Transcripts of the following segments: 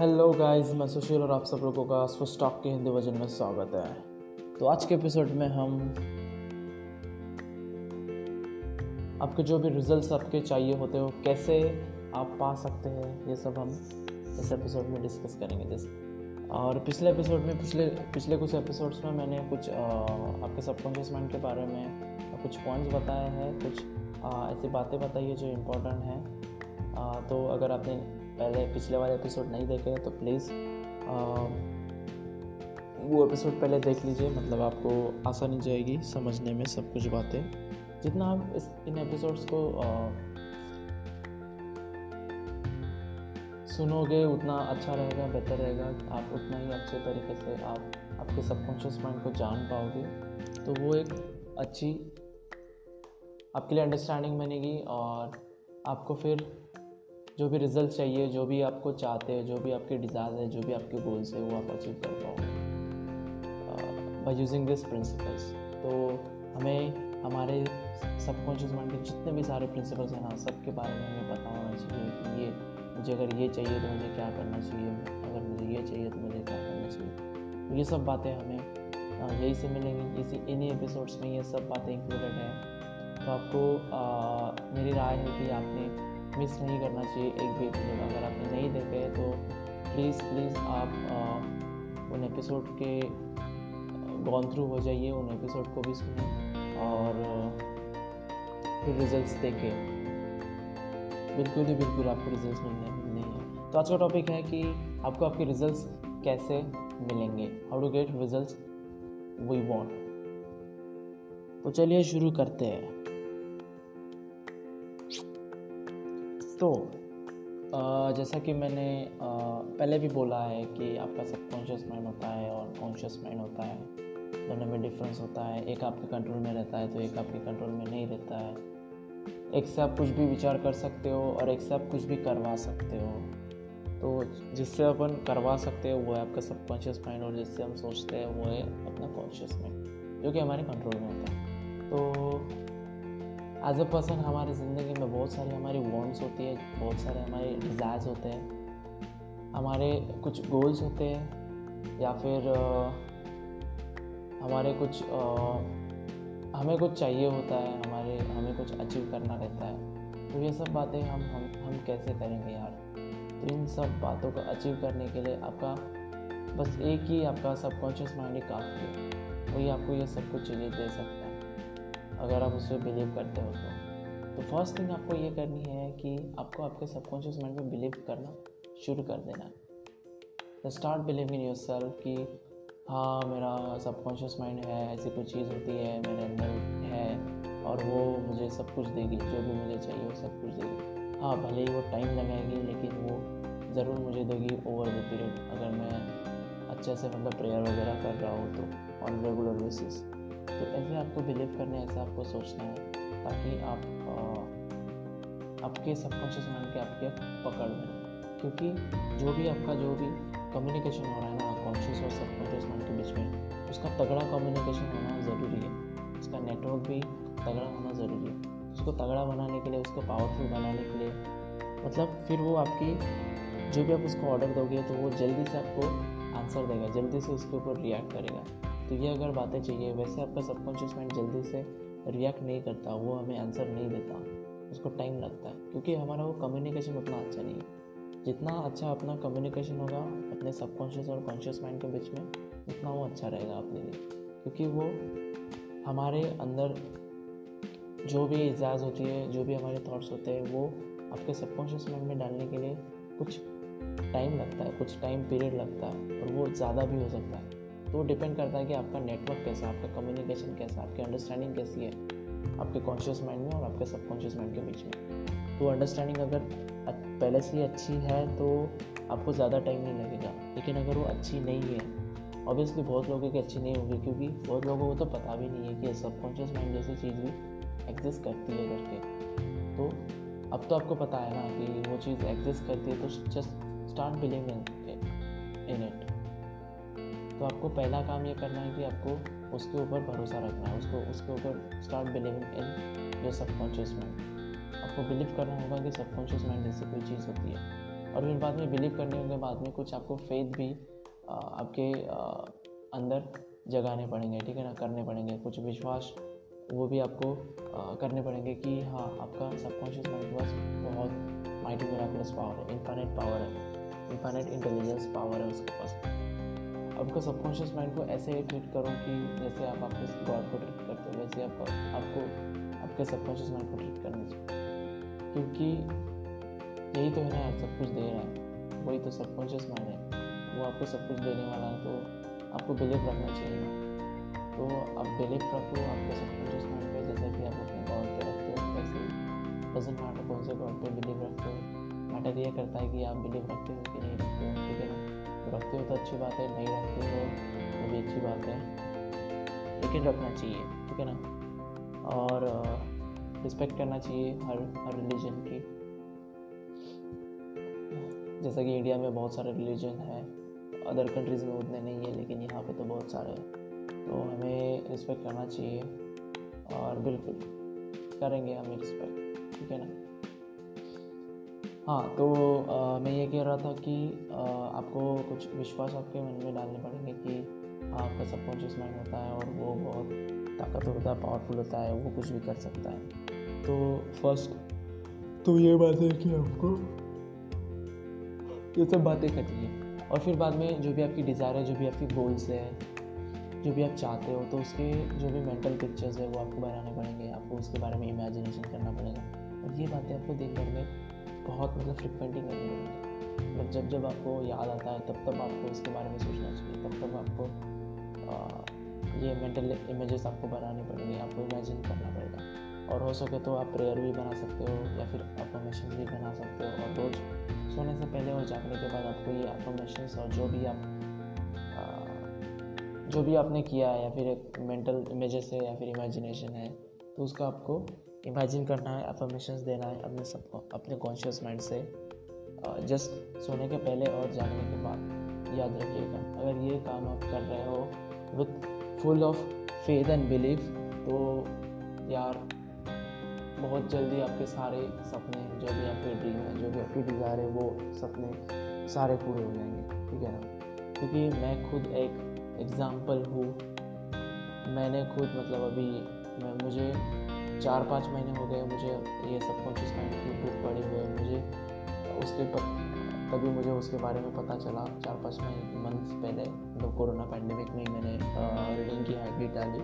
Hello guys मैं सुशील और आप सब लोगों का स्वस्थ टॉक के हिंदी वर्जन में स्वागत है। तो आज के एपिसोड में हम आपके जो भी रिजल्ट्स आपके चाहिए होते हो कैसे आप पा सकते हैं ये सब हम इस एपिसोड में डिस्कस करेंगे। जैसे और पिछले एपिसोड में पिछले पिछले कुछ एपिसोड्स में मैंने कुछ आ, आपके सबकॉन्शियस माइंड के बारे में कुछ पॉइंट्स बताए हैं कुछ ऐसी बातें बताई है जो इम्पोर्टेंट हैं। तो अगर आपने पहले पिछले वाले एपिसोड नहीं देखे तो प्लीज़ वो एपिसोड पहले देख लीजिए। मतलब आपको आसानी जाएगी समझने में सब कुछ बातें। जितना आप इस इन एपिसोड्स को आ, सुनोगे उतना अच्छा रहेगा बेहतर रहेगा। आप उतना ही अच्छे तरीके से आप आपके सबकॉन्शियस माइंड को जान पाओगे। तो वो एक अच्छी आपके लिए अंडरस्टैंडिंग बनेगी और आपको फिर जो भी रिज़ल्ट चाहिए जो भी आपको चाहते हैं जो भी आपके डिज़ायर है जो भी आपके गोल्स है वो आप अचीव कर पाओगे बाई यूजिंग दिस प्रिंसिपल्स तो हमें हमारे सबकॉन्शियस माइंड के जितने भी सारे प्रिंसिपल्स हैं ना सबके बारे में हमें पता होना चाहिए कि ये मुझे अगर ये चाहिए तो मुझे क्या करना चाहिए अगर मुझे ये चाहिए तो मुझे क्या करना चाहिए। तो ये सब बातें हमें यही से मिलेंगी इसी इन्हीं एपिसोड्स में ये सब बातें इंक्लूडेड हैं। तो आपको आ, मेरी राय है कि आपने मिस नहीं करना चाहिए एक भी एपिसोड अगर आपने नहीं देखे तो प्लीज़ प्लीज़ आप आ, उन एपिसोड के गॉन थ्रू हो जाइए उन एपिसोड को भी सुने और फिर रिजल्ट्स देखें बिल्कुल ही बिल्कुल आपको रिजल्ट्स मिलने नहीं है। तो आज का टॉपिक है कि आपको आपके रिजल्ट्स कैसे मिलेंगे? How to get results we want तो चलिए शुरू करते हैं। तो जैसा कि मैंने पहले भी बोला है कि आपका सबकॉन्शियस माइंड होता है और कॉन्शियस माइंड होता है। दोनों में डिफरेंस होता है। एक आपके कंट्रोल में रहता है तो एक आपके कंट्रोल में नहीं रहता है। एक से आप कुछ भी विचार कर सकते हो और एक से आप कुछ भी करवा सकते हो। तो जिससे अपन करवा सकते हो, वो है आपका सबकॉन्शियस माइंड और जिससे हम सोचते हैं, वो है अपना कॉन्शियस माइंड जो कि हमारे कंट्रोल में होता है। तो एज अ पर्सन हमारी ज़िंदगी में बहुत सारी हमारी वॉन्ट्स होती है, बहुत सारे हमारे डिज़ायर्स होते हैं। हमारे कुछ गोल्स होते हैं, या फिर हमारे कुछ हमें कुछ चाहिए होता है, हमारे, हमें कुछ अचीव करना रहता है। तो ये सब बातें हम हम हम कैसे करेंगे यार? तो इन सब बातों को अचीव करने के लिए आपका, बस एक ही आपका सबकॉन्शियस माइंड ही काफ़ी है। वही आपको ये सब कुछ चीज़ें दे सकता है। अगर आप उस पर बिलीव करते हो तो। तो फ़र्स्ट थिंग आपको ये करनी है कि आपको आपके सबकॉन्शियस माइंड में बिलीव करना शुरू कर देना। है start believe in yourself कि हाँ मेरा सबकॉन्शियस माइंड है, ऐसी कोई चीज़ होती है, मेरे अंदर है और वो मुझे सब कुछ देगी, जो भी मुझे चाहिए वो सब कुछ देगी। हाँ भले ही वो टाइम लगाएगी, लेकिन वो ज़रूर मुझे देगी ओवर द पीरियड अगर मैं अच्छे से मतलब प्रेयर वगैरह कर रहा हूँ तो ऑन रेगुलर बेसिस तो ऐसे आपको बिलीव करना है ऐसे आपको सोचना है, ताकि आप आपके सबकॉन्शियस माइंड के आपके पकड़ में क्योंकि जो भी आपका जो भी कम्युनिकेशन हो रहा है ना कॉन्शियस और सबकॉन्शियस माइंड के बीच में, उसका तगड़ा कम्युनिकेशन होना ज़रूरी है। उसका नेटवर्क भी तगड़ा होना ज़रूरी है। उसको तगड़ा बनाने के लिए, उसको पावरफुल बनाने के लिए मतलब फिर वो आपकी, जो भी आप उसको ऑर्डर दोगे तो वो जल्दी से आपको आंसर देगा, जल्दी से उसके ऊपर रिएक्ट करेगा। तो ये अगर बातें चाहिए, वैसे आपका सबकॉन्शियस माइंड जल्दी से रिएक्ट नहीं करता, वो हमें आंसर नहीं देता। उसको टाइम लगता है, क्योंकि हमारा वो कम्युनिकेशन उतना अच्छा नहीं है। जितना अच्छा अपना कम्युनिकेशन होगा, अपने सबकॉन्शियस और कॉन्शियस माइंड के बीच में, उतना वो अच्छा रहेगा अपने लिए। क्योंकि वो हमारे अंदर जो भी एजाज होती है, जो भी हमारे थॉट्स होते हैं, वो आपके सबकॉन्शियस माइंड में डालने के लिए कुछ टाइम लगता है, कुछ टाइम पीरियड लगता है, और वो ज़्यादा भी हो सकता है। तो डिपेंड करता है कि आपका नेटवर्क कैसा आपका कम्युनिकेशन कैसा आपकी अंडरस्टैंडिंग कैसी है, आपके कॉन्शियस माइंड में और आपके सबकॉन्शियस माइंड के बीच में। तो अंडरस्टैंडिंग अगर पहले से ही अच्छी है तो आपको ज़्यादा टाइम नहीं लगेगा। लेकिन अगर वो अच्छी नहीं है ऑब्वियसली बहुत लोगों की अच्छी नहीं होगी, क्योंकि बहुत लोगों को तो पता भी नहीं है कि सबकॉन्शियस माइंड जैसी चीज़ भी एग्जिस्ट करती है करके तो अब तो आपको पता है ना कि वो चीज़ एग्जिस्ट करती है तो just start believe in it तो आपको पहला काम ये करना है कि आपको उसके ऊपर भरोसा रखना है, उसको, उसके ऊपर start believing in your subconscious mind आपको बिलीव करना होगा कि सबकॉन्शियस माइंड जैसी कोई चीज़ होती है। और फिर बाद में बिलीव करने के बाद में कुछ आपको फेथ भी आपके अंदर जगाने पड़ेंगे, ठीक है ना, करने पड़ेंगे। कुछ विश्वास, वो भी आपको करने पड़ेंगे कि हाँ आपका सबकॉन्शियस माइंड के पास बहुत माइटी मेराकुलस पावर है इन्फानेट पावर है। इन्फानेट इंटेलिजेंस पावर है उसके पास। आपका सबकॉन्शियस माइंड को ऐसे ही ट्रीट करो कि जैसे आप आपके गॉड को ट्रीट करते हो, वैसे आपका आपको आपके सबकॉन्शियस माइंड को ट्रीट करना चाहिए क्योंकि यही तो है ना यार सब कुछ दे रहा है। वही तो सबकॉन्शियस माइंड है। वो आपको सब कुछ देने वाला है तो आपको बिलीव रखना चाहिए। तो आप बिलीव रखो आपके सबकॉन्शियस माइंड पे, जैसे कि आप अपने गॉड पे रखते हो, वैसे डजेंट मैटर कौन से गॉड पे बिलीव रखते हो। मैटर ये करता है कि आप बिलीव रखते हो कि नहीं रखते हो, ठीक है रखते हो तो अच्छी बात है, नहीं रखते हो तो भी अच्छी बात है। लेकिन रखना चाहिए, ठीक है ना? और रिस्पेक्ट करना चाहिए हर हर रिलीजन की। जैसा कि इंडिया में बहुत सारे रिलीजन हैं अदर कंट्रीज़ में उतने नहीं है, लेकिन यहाँ पे तो बहुत सारे हैं। तो हमें रिस्पेक्ट करना चाहिए और बिल्कुल करेंगे हमें रिस्पेक्ट ठीक है ना? हाँ तो आ, मैं ये कह रहा था कि आ, आपको कुछ विश्वास आपके मन में डालने पड़ेंगे कि आपका सबकॉन्शियस माइंड होता है और वो बहुत ताकतवर होता है पावरफुल होता है वो कुछ भी कर सकता है। तो फ़र्स्ट तो ये बात है कि आपको ये सब बातें करनी है। और फिर बाद में जो भी आपकी डिज़ायर है जो भी आपकी गोल्स है जो भी आप चाहते हो तो उसके जो भी मेंटल पिक्चर्स है वो आपको बनाने पड़ेंगे। आपको उसके बारे में इमेजिनेशन करना पड़ेगा। और ये बातें आपको देखने में बहुत मतलब फ्रिक्वेंटली करनी पड़ेगी मतलब जब जब आपको याद आता है तब तब आपको इसके बारे में सोचना चाहिए। तब तब आपको आ, ये मेंटल इमेजेस आपको बनाने पड़ेंगे आपको इमेजिन करना पड़ेगा। और हो सके तो आप प्रेयर भी बना सकते हो या फिर अफर्मेशन भी बना सकते हो। और रोज़ सोने से पहले और जागने के बाद आपको ये अफर्मेशन और जो भी आप जो भी आपने किया है या फिर एक मेंटल इमेजेस है या फिर इमेजिनेशन है तो उसका आपको इमेजिन करना है अफर्मेशन देना है अपने सबको, अपने कॉन्शियस माइंड से। जस्ट सोने के पहले और जागने के बाद याद रखिएगा। अगर ये काम आप कर रहे हो with full of faith and belief तो यार, बहुत जल्दी आपके सारे सपने, जो भी आपके ड्रीम है, जो भी आपकी डिज़ायर है, वो सपने सारे पूरे हो जाएँगे। ठीक है ना? क्योंकि मैं खुद एक एग्ज़ाम्पल हूँ। मैंने खुद मतलब अभी, मैं, मुझे चार पाँच महीने हो गए मुझे ये सबकॉन्शियस माइंड की बुक पढ़ी हुई है। मुझे उसके पर तभी मुझे उसके बारे में पता चला। चार पाँच महीने मंथ्स पहले मतलब कोरोना पैंडमिक में मैंने रीडिंग की हैबिट डाली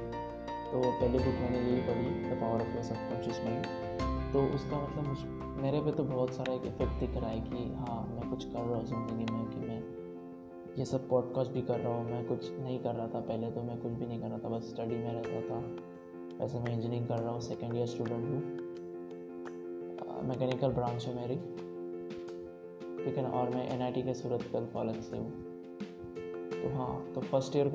तो पहली बुक मैंने यही पढ़ी the power of your subconscious mind तो उसका मतलब मुझ, मेरे पे तो बहुत सारा एक इफ़ेक्ट दिख रहा है कि हाँ मैं कुछ कर रहा हूँ ज़िंदगी में कि मैं ये सब पॉडकास्ट भी कर रहा हूँ। मैं कुछ नहीं कर रहा था पहले तो मैं कुछ भी नहीं कर रहा था, बस स्टडी में रहता था। वैसे मैं इंजीनियरिंग कर रहा हूँ सेकेंड ईयर स्टूडेंट हूँ। मैकेनिकल ब्रांच है मेरी। ठीक है ना? और मैं एनआईटी के सूरत कॉलेज से हूँ। तो हाँ तो first year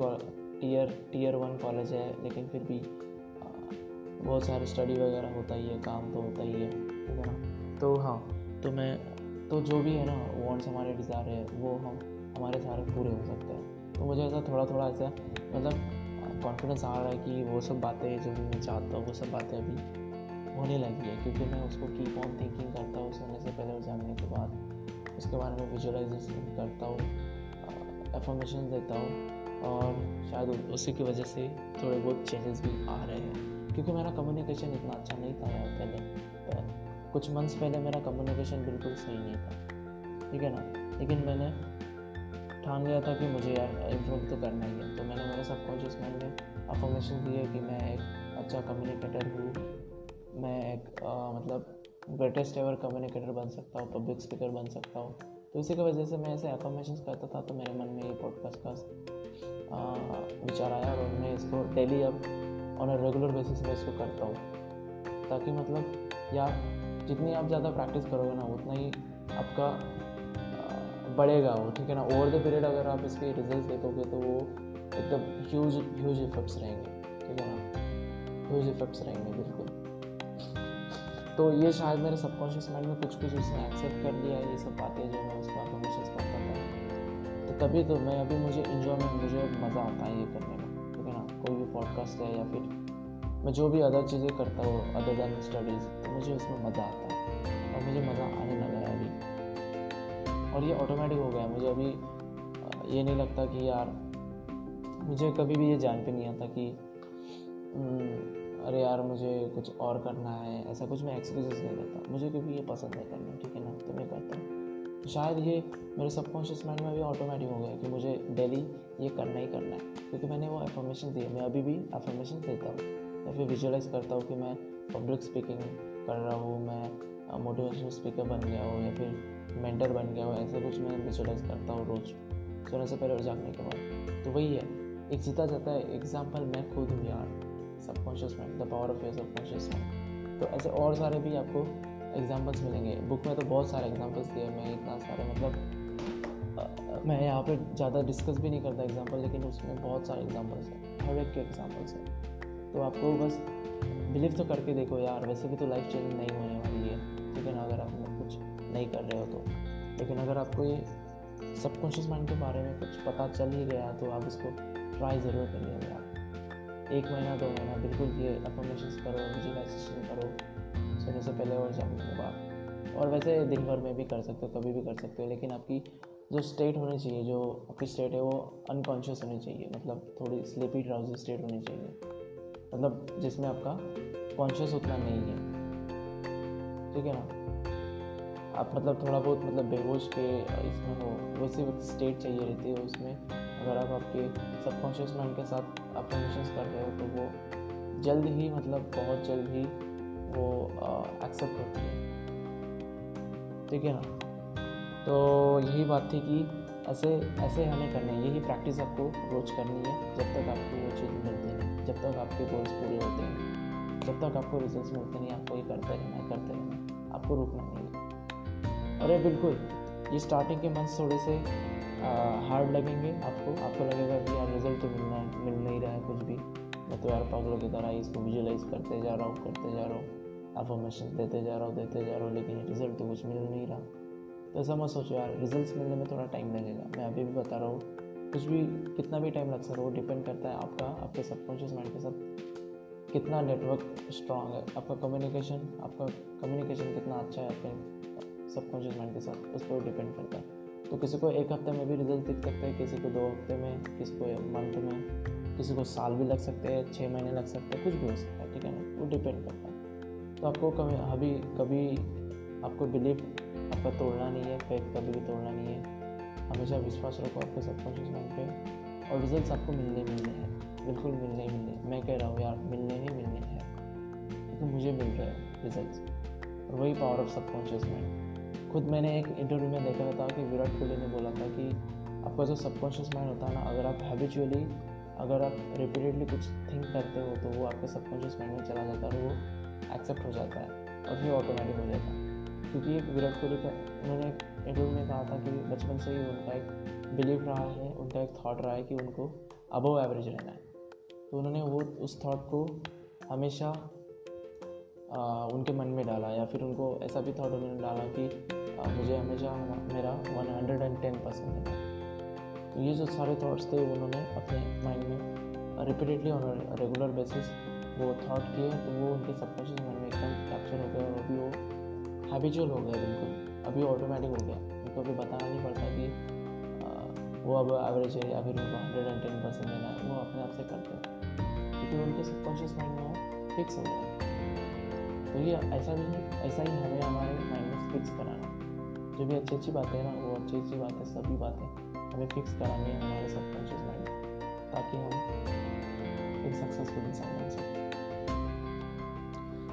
tier tier one college है, लेकिन फिर भी बहुत सारे स्टडी वगैरह होता ही है, काम तो होता ही है। ठीक है ना? तो हाँ तो मैं तो जो भी है ना वॉन्ट्स हमारे डिज़ायर है, वो हम, हमारे सारे पूरे हो सकते हैं। तो मुझे ऐसा थोड़ा थोड़ा ऐसा मतलब कॉन्फिडेंस आ रहा है कि वो सब बातें जो भी मैं चाहता हूँ, वो सब बातें अभी होने लगी है, क्योंकि मैं उसको कीप ऑन थिंकिंग करता हूँ, सोने से पहले जागने के बाद। उसके बारे में विजुअलाइजेशन करता हूँ एफॉर्मेशन देता हूँ और शायद उसी की वजह से थोड़े बहुत चेंजेस भी आ रहे हैं। क्योंकि मेरा कम्युनिकेशन इतना अच्छा नहीं था यार पहले कुछ मंथ्स पहले मेरा कम्युनिकेशन बिल्कुल सही नहीं था। ठीक है ना? लेकिन मैंने ठान लिया था कि मुझे यार इम्प्रूव तो करना ही है। तो मैंने मेरे सबकॉन्शियस माइंड में अफॉर्मेशन दी है कि मैं एक अच्छा कम्युनिकेटर हूँ। मैं एक आ, मतलब ग्रेटेस्ट एवर कम्युनिकेटर बन सकता हूँ पब्लिक स्पीकर बन सकता हूँ। तो इसी की वजह से मैं ऐसे अफॉर्मेशन करता था तो मेरे मन में ये पॉडकास्ट का विचार आया और मैं इसको डेली अब ऑन अ रेगुलर बेसिस में इसको करता हूँ। ताकि मतलब या जितनी आप ज़्यादा प्रैक्टिस करोगे ना उतना ही आपका बढ़ेगा वो, ठीक है ना? ओवर द पीरियड अगर आप इसके रिज़ल्ट देखोगे तो वो एकदम ह्यूज ह्यूज इफेक्ट्स रहेंगे, ठीक है ना? ह्यूज इफेक्ट्स रहेंगे, बिल्कुल। तो ये शायद मेरे सबकॉन्शियस माइंड में कुछ कुछ उसने एक्सेप्ट कर लिया ये सब बातें जो मैं उसका हमेशा करता था तभी तो मैं, अभी मुझे इन्जॉयमेंट मुझे मज़ा आता है ये करने में, ठीक है ना? कोई भी पॉडकास्ट है या फिर मैं जो भी अदर चीज़ें करता हूँ अदर दैन स्टडीज़ तो मुझे उसमें मज़ा आता है। और मुझे मज़ा आने और ये ऑटोमेटिक हो गया मुझे अभी ये नहीं लगता कि यार, मुझे कभी भी ये जान पे नहीं आता कि अरे यार मुझे कुछ और करना है, ऐसा कुछ मैं एक्सक्यूजेस नहीं करता मुझे क्योंकि ये पसंद है करना, ठीक है ना? तो मैं करता हूँ। तो शायद ये मेरे सबकॉन्शियस माइंड में भी ऑटोमेटिक हो गया कि मुझे डेली ये करना ही करना है। क्योंकि मैंने वो एफॉर्मेशन दी है मैं अभी भी एफॉर्मेशन देता हूँ। या फिर विजुअलाइज करता हूँ कि मैं पब्लिक स्पीकिंग कर रहा हूँ, मैं मोटिवेशनल स्पीकर बन गया हूँ, या फिर मेंटर बन गया हूँ, ऐसा कुछ मैं विजुअलाइज करता हूँ रोज़, सोने से पहले और जागने के बाद। तो वही है, एक जीता जाता है एग्ज़ाम्पल मैं खुद हूँ यार subconscious mind the power of your subconscious mind तो ऐसे और सारे भी आपको एग्जाम्पल्स मिलेंगे। बुक में तो बहुत सारे एग्जाम्पल्स दिए मैं इतना सारे मतलब मैं यहाँ पे ज़्यादा डिस्कस भी नहीं करता एग्ज़ाम्पल लेकिन उसमें बहुत सारे एग्जाम्पल्स हैं, हर एक के एग्जाम्पल्स हैं। तो आपको बस बिलीव तो करके देखो यार, वैसे भी तो लाइफ चेंज नहीं होने वाली नहीं कर रहे हो तो। लेकिन अगर आपको ये सबकॉन्शियस माइंड के बारे में कुछ पता चल ही गया तो आप इसको ट्राई ज़रूर करिए आप एक महीना, दो महीना, बिल्कुल ये अफॉर्मेशन करो विजुअलाइजेशन करो, सोने से पहले और जाने के बाद। और वैसे दिन भर में भी कर सकते हो, कभी भी कर सकते हो, लेकिन आपकी जो स्टेट होनी चाहिए, जो आपकी स्टेट है, वो अनकॉन्शियस होनी चाहिए। मतलब थोड़ी स्लीपी ड्राउजी स्टेट होनी चाहिए। मतलब जिसमें आपका कॉन्शियस उतना नहीं है। ठीक है ना? आप मतलब थोड़ा बहुत मतलब बेहोश के इसमें हो वैसे स्टेट चाहिए रहती है उसमें। अगर आप आपके सबकॉन्शियस माइंड के साथ अफर्मेशंस कर रहे हो तो वो जल्द ही मतलब बहुत जल्द ही वो एक्सेप्ट होती है। ठीक है ना? तो यही बात थी कि ऐसे ऐसे हमें करना है। यही प्रैक्टिस आपको रोज करनी है, जब तक आपको वो चीज़ मिलती है जब तक आपके गोल्स पूरे होते हैं जब तक आपको रिज़ल्ट मिलते नहीं, आपको ये करते रहना है, करते रहना आपको रुकना नहीं अरे, बिल्कुल। ये स्टार्टिंग के मंथ्स थोड़े से हार्ड लगेंगे आपको। आपको लगेगा कि यार रिज़ल्ट तो मिलना है मिल नहीं रहा है कुछ भी। मैं तो यार पागलों की तरह इसको विजुलाइज करते जा रहा हूँ, करते जा रहा हूँ। अफॉर्मेशन देते जा रहा हूँ, देते जा रहा हूँ, लेकिन रिज़ल्ट तो कुछ मिल नहीं रहा। तो ऐसा मत सोचो यार रिज़ल्ट मिलने में थोड़ा टाइम लगेगा। मैं अभी भी बता रहा हूँ, कुछ भी, कितना भी टाइम लग सकता है, वो डिपेंड करता है आपका, आपके सबकॉन्शियस माइंड के साथ। कितना नेटवर्क स्ट्रांग है, आपका कम्युनिकेशन आपका कम्युनिकेशन कितना अच्छा है आपके सबकॉन्शियस माइंड के साथ, उस पर डिपेंड करता है। तो किसी को एक हफ़्ते में भी रिज़ल्ट दिख सकता है, किसी को दो हफ़्ते में, किसी को मंथ में, किसी को साल भी लग सकते हैं छः महीने लग सकते हैं, कुछ भी हो सकता है, ठीक है ना? वो डिपेंड करता है। तो आपको कभी, अभी कभी आपको बिलीव आपका तोड़ना नहीं है फेथ कभी भी तोड़ना नहीं है। हमेशा विश्वास रखो आपके सबकॉन्शियस माइंड पे। और रिज़ल्ट आपको मिलने मिलने हैं। बिल्कुल मिलने मिलने मैं कह रहा हूँ, यार, मिलने ही मिलने हैं। क्योंकि मुझे मिल रहा है रिज़ल्ट और वही पावर ऑफ़ सबकॉन्शियस माइंड खुद मैंने एक इंटरव्यू में देखा था कि विराट कोहली ने बोला था कि आपका जो सबकॉन्शियस माइंड होता है ना अगर आप हैबिचुअली अगर आप रिपीटेडली कुछ थिंक करते हो तो वो आपके सबकॉन्शियस माइंड में चला जाता है और वो एक्सेप्ट हो जाता है और फिर ऑटोमेटिक हो जाता है। क्योंकि एक विराट कोहली का उन्होंने एक इंटरव्यू में कहा था कि बचपन से ही उनका एक बिलीव रहा है उनका एक थाट रहा है कि उनको अबव एवरेज रहना है। तो उन्होंने वो उस थाट को हमेशा आ, उनके मन में डाला या फिर उनको ऐसा भी थाट उन्होंने डाला कि मुझे हमेशा मेरा one hundred and ten percent है। तो ये जो सारे थाट्स थे, उन्होंने अपने माइंड में रिपीटेडली ऑन रेगुलर बेसिस वो थाट किए तो वो उनके सबकॉन्शियस माइंड में एकदम कैप्चर हो गया और अभी वो हैबिचुअल हो गया बिल्कुल। अभी ऑटोमेटिक हो गया। उनको अभी बताना नहीं पड़ता कि वो अब एवरेज है या फिर उनको हंड्रेड एंड टेन परसेंट देना है। वो अपने आप से करते हैं। क्योंकि उनके सबकॉन्शियस माइंड में फिक्स हो गया तो ये ऐसा भी ऐसा ही हमें, हमारे माइंड में फिक्स कराना जो भी अच्छी अच्छी बातें हैं ना, वो अच्छी अच्छी बातें, सभी बातें हमें फिक्स करानी है हमारे सबकॉन्शियस माइंड ताकि हम एक सक्सेसफुल इंसान बन सकें।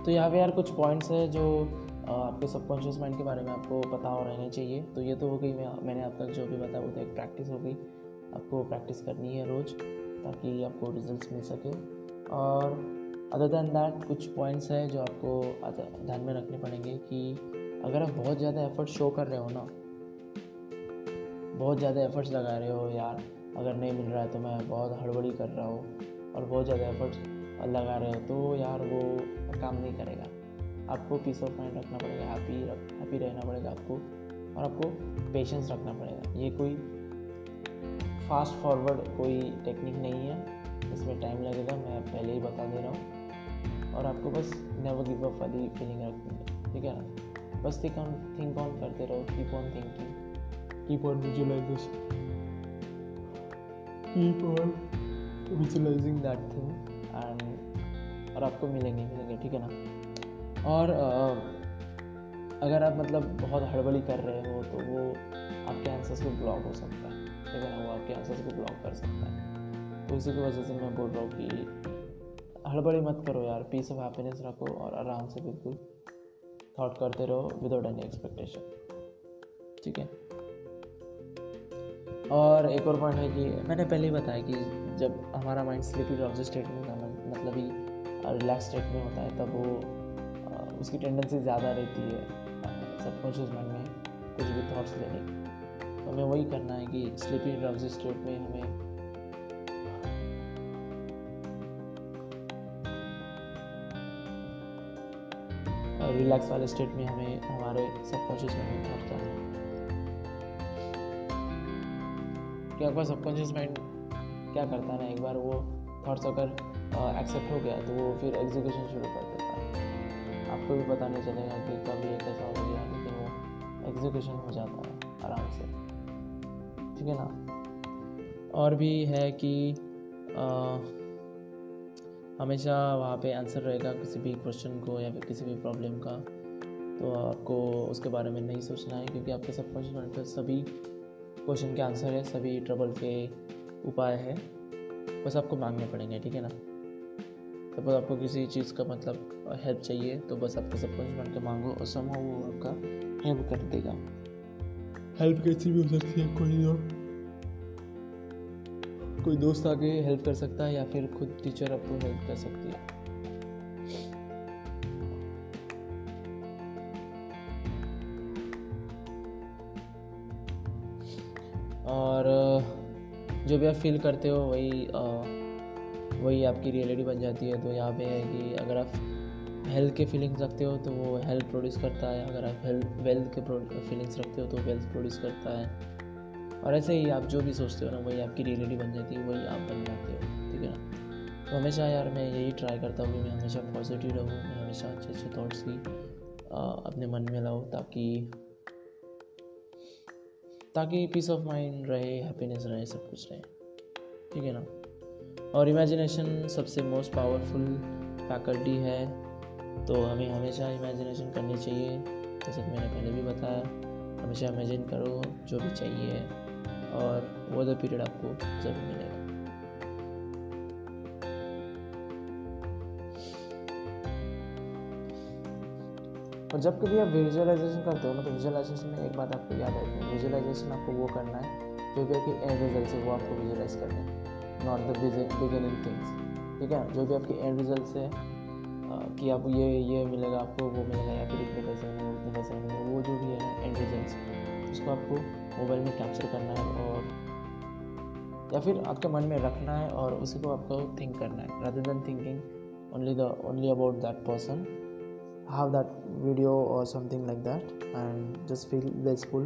तो यहाँ पे यार कुछ पॉइंट्स है जो आपके सबकॉन्शियस माइंड के बारे में आपको पता हो रहने चाहिए। तो ये तो हो गई मैं, मैंने आप तक जो भी बताया, वो तो एक प्रैक्टिस हो गई। आपको प्रैक्टिस करनी है रोज़, ताकि आपको रिजल्ट्स मिल सके। और अदर दैन दैट कुछ पॉइंट्स हैं जो आपको ध्यान में रखने पड़ेंगे कि अगर आप बहुत ज़्यादा एफर्ट शो कर रहे हो ना, बहुत ज़्यादा एफर्ट्स लगा रहे हो यार, अगर नहीं मिल रहा है तो मैं बहुत हड़बड़ी कर रहा हूँ और बहुत ज़्यादा एफर्ट्स लगा रहे हो तो यार वो काम नहीं करेगा। आपको पीस ऑफ़ माइंड रखना पड़ेगा हैप्पी हैप्पी रहना पड़ेगा आपको और आपको पेशेंस रखना पड़ेगा। ये कोई फास्ट फॉरवर्ड कोई टेक्निक नहीं है, इसमें टाइम लगेगा, मैं पहले ही बता दे रहा हूँ और आपको बस नेवर गिव अप वाली फीलिंग रखनी है, ठीक है ना? बस थिंक ऑन थिंक ऑन करते रहो keep on thinking keep on visualization. Keep on visualizing that thing. And और आपको मिलेंगे मिलेंगे ठीक है ना? और अगर आप मतलब बहुत हड़बड़ी कर रहे हो तो वो आपके आंसर्स को ब्लॉक हो सकता है। ठीक है ना वो आपके आंसर्स को ब्लॉक कर सकता है। तो इसी की वजह से मैं बोल रहा हूँ कि हड़बड़ी मत करो यार। पीस ऑफ़ हैप्पीनेस रखो और आराम से बिल्कुल थॉट करते रहो विदाउट एनी एक्सपेक्टेशन ठीक है? और एक और पॉइंट है कि मैंने पहले ही बताया कि जब हमारा माइंड स्लीपी ड्राउजी स्टेट में होता मतलब ही रिलैक्स स्टेट में होता है, तब वो उसकी टेंडेंसी ज़्यादा रहती है सबकॉन्शियस माइंड में कुछ भी थॉट्स लेने तो हमें वही करना है कि स्लीपी ड्राउजी स्टेट में हमें रिलैक्स वाले स्टेट में हमें हमारे सबकॉन्शियस माइंड आते हैं। क्या आपका सबकॉन्शियस माइंड क्या करता है ना एक बार वो थॉट्स अगर एक्सेप्ट हो गया तो वो फिर एग्जीक्यूशन शुरू कर देता है। आपको भी पता नहीं चलेगा कि कब ये कैसा हो गया लेकिन वो एग्जीक्यूशन हो जाता है आराम से। ठीक है ना? और भी है कि आ, हमेशा वहाँ पे आंसर रहेगा किसी भी क्वेश्चन को या फिर किसी भी प्रॉब्लम का। तो आपको उसके बारे में नहीं सोचना है क्योंकि आपके सब क्वेश्चन सभी क्वेश्चन के आंसर है, सभी ट्रबल के उपाय है। बस आपको मांगने पड़ेंगे, ठीक है ना? सपोज़ आपको किसी चीज़ का मतलब हेल्प चाहिए तो बस आपको सब कुछ बन के मांगो और सम वो आपका हेल्प कर देगा। हेल्प कैसी भी हो सकती है, कोई दो कोई दोस्त आके हेल्प कर सकता है या फिर खुद टीचर आपको हेल्प कर सकती है? और जो भी आप फील करते हो वही वही आपकी रियलिटी बन जाती है। तो यहाँ पे है कि अगर आप हेल्थ के फीलिंग्स रखते हो तो वो हेल्थ प्रोड्यूस करता है। अगर आप हेल्थ वेल्थ के फीलिंग्स रखते हो तो वेल्थ प्रोड्यूस करता है। और ऐसे ही आप जो भी सोचते हो ना, वही आपकी रियलिटी बन जाती है, वही आप बन जाते हो, ठीक है ना? तो हमेशा यार मैं यही ट्राई करता हूँ कि मैं हमेशा पॉजिटिव रहूँ, मैं हमेशा अच्छे अच्छे थाट्स ही अपने मन में लाऊँ ताकि ताकि पीस ऑफ़ माइंड रहे हैप्पीनेस रहे, सब कुछ रहे, ठीक है ना? और इमेजिनेशन सबसे मोस्ट पावरफुल फैकल्टी है तो हमें हमेशा इमेजिनेशन करनी चाहिए, जैसे कि मैंने पहले भी बताया, हमेशा इमेजिन करो जो भी चाहिए। और वो द पीरियड आपको ज़रूर मिलेगा। और जब कभी आप विजुअलाइजेशन करते हो ना तो विजुअलाइजेशन में एक बात आपको याद रखनी है। विजुअलाइजेशन आपको वो करना है जो भी आपके एंड रिज़ल्ट है वो आपको विजुअलाइज करना है नॉट द बिगिनिंग थिंग्स ठीक है? जो भी आपके एंड रिज़ल्ट है कि आप ये ये मिलेगा, आपको वो मिलेगा, या फिर इतने पैसे मिलेंगे उतने पैसे मिलेंगे वो जो भी है एंड रिज़ल्ट उसको आपको मोबाइल में कैप्चर करना है और या फिर आपके मन में रखना है और उसी को आपको थिंक करना है rather than thinking only the only about that person have that video or something like that and just feel blissful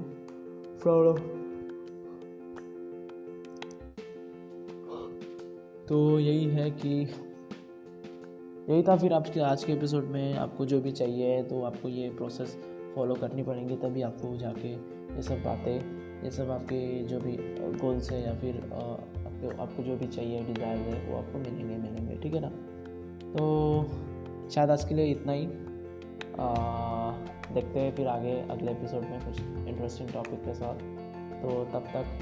proud तो यही है कि यही था फिर आपके आज के एपिसोड में। आपको जो भी चाहिए तो आपको ये प्रोसेस फॉलो करनी पड़ेंगी, तभी आपको जाके ये सब बातें ये सब आपके जो भी गोल्स है या फिर आपको आपको जो भी चाहिए डिज़ायर है वो आपको मिलेंगे मिलेंगे ठीक है ना? तो शायद आज के लिए इतना ही। आ, देखते हैं फिर आगे अगले एपिसोड में कुछ इंटरेस्टिंग टॉपिक के साथ। तो तब तक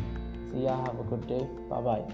see ya have a good day bye bye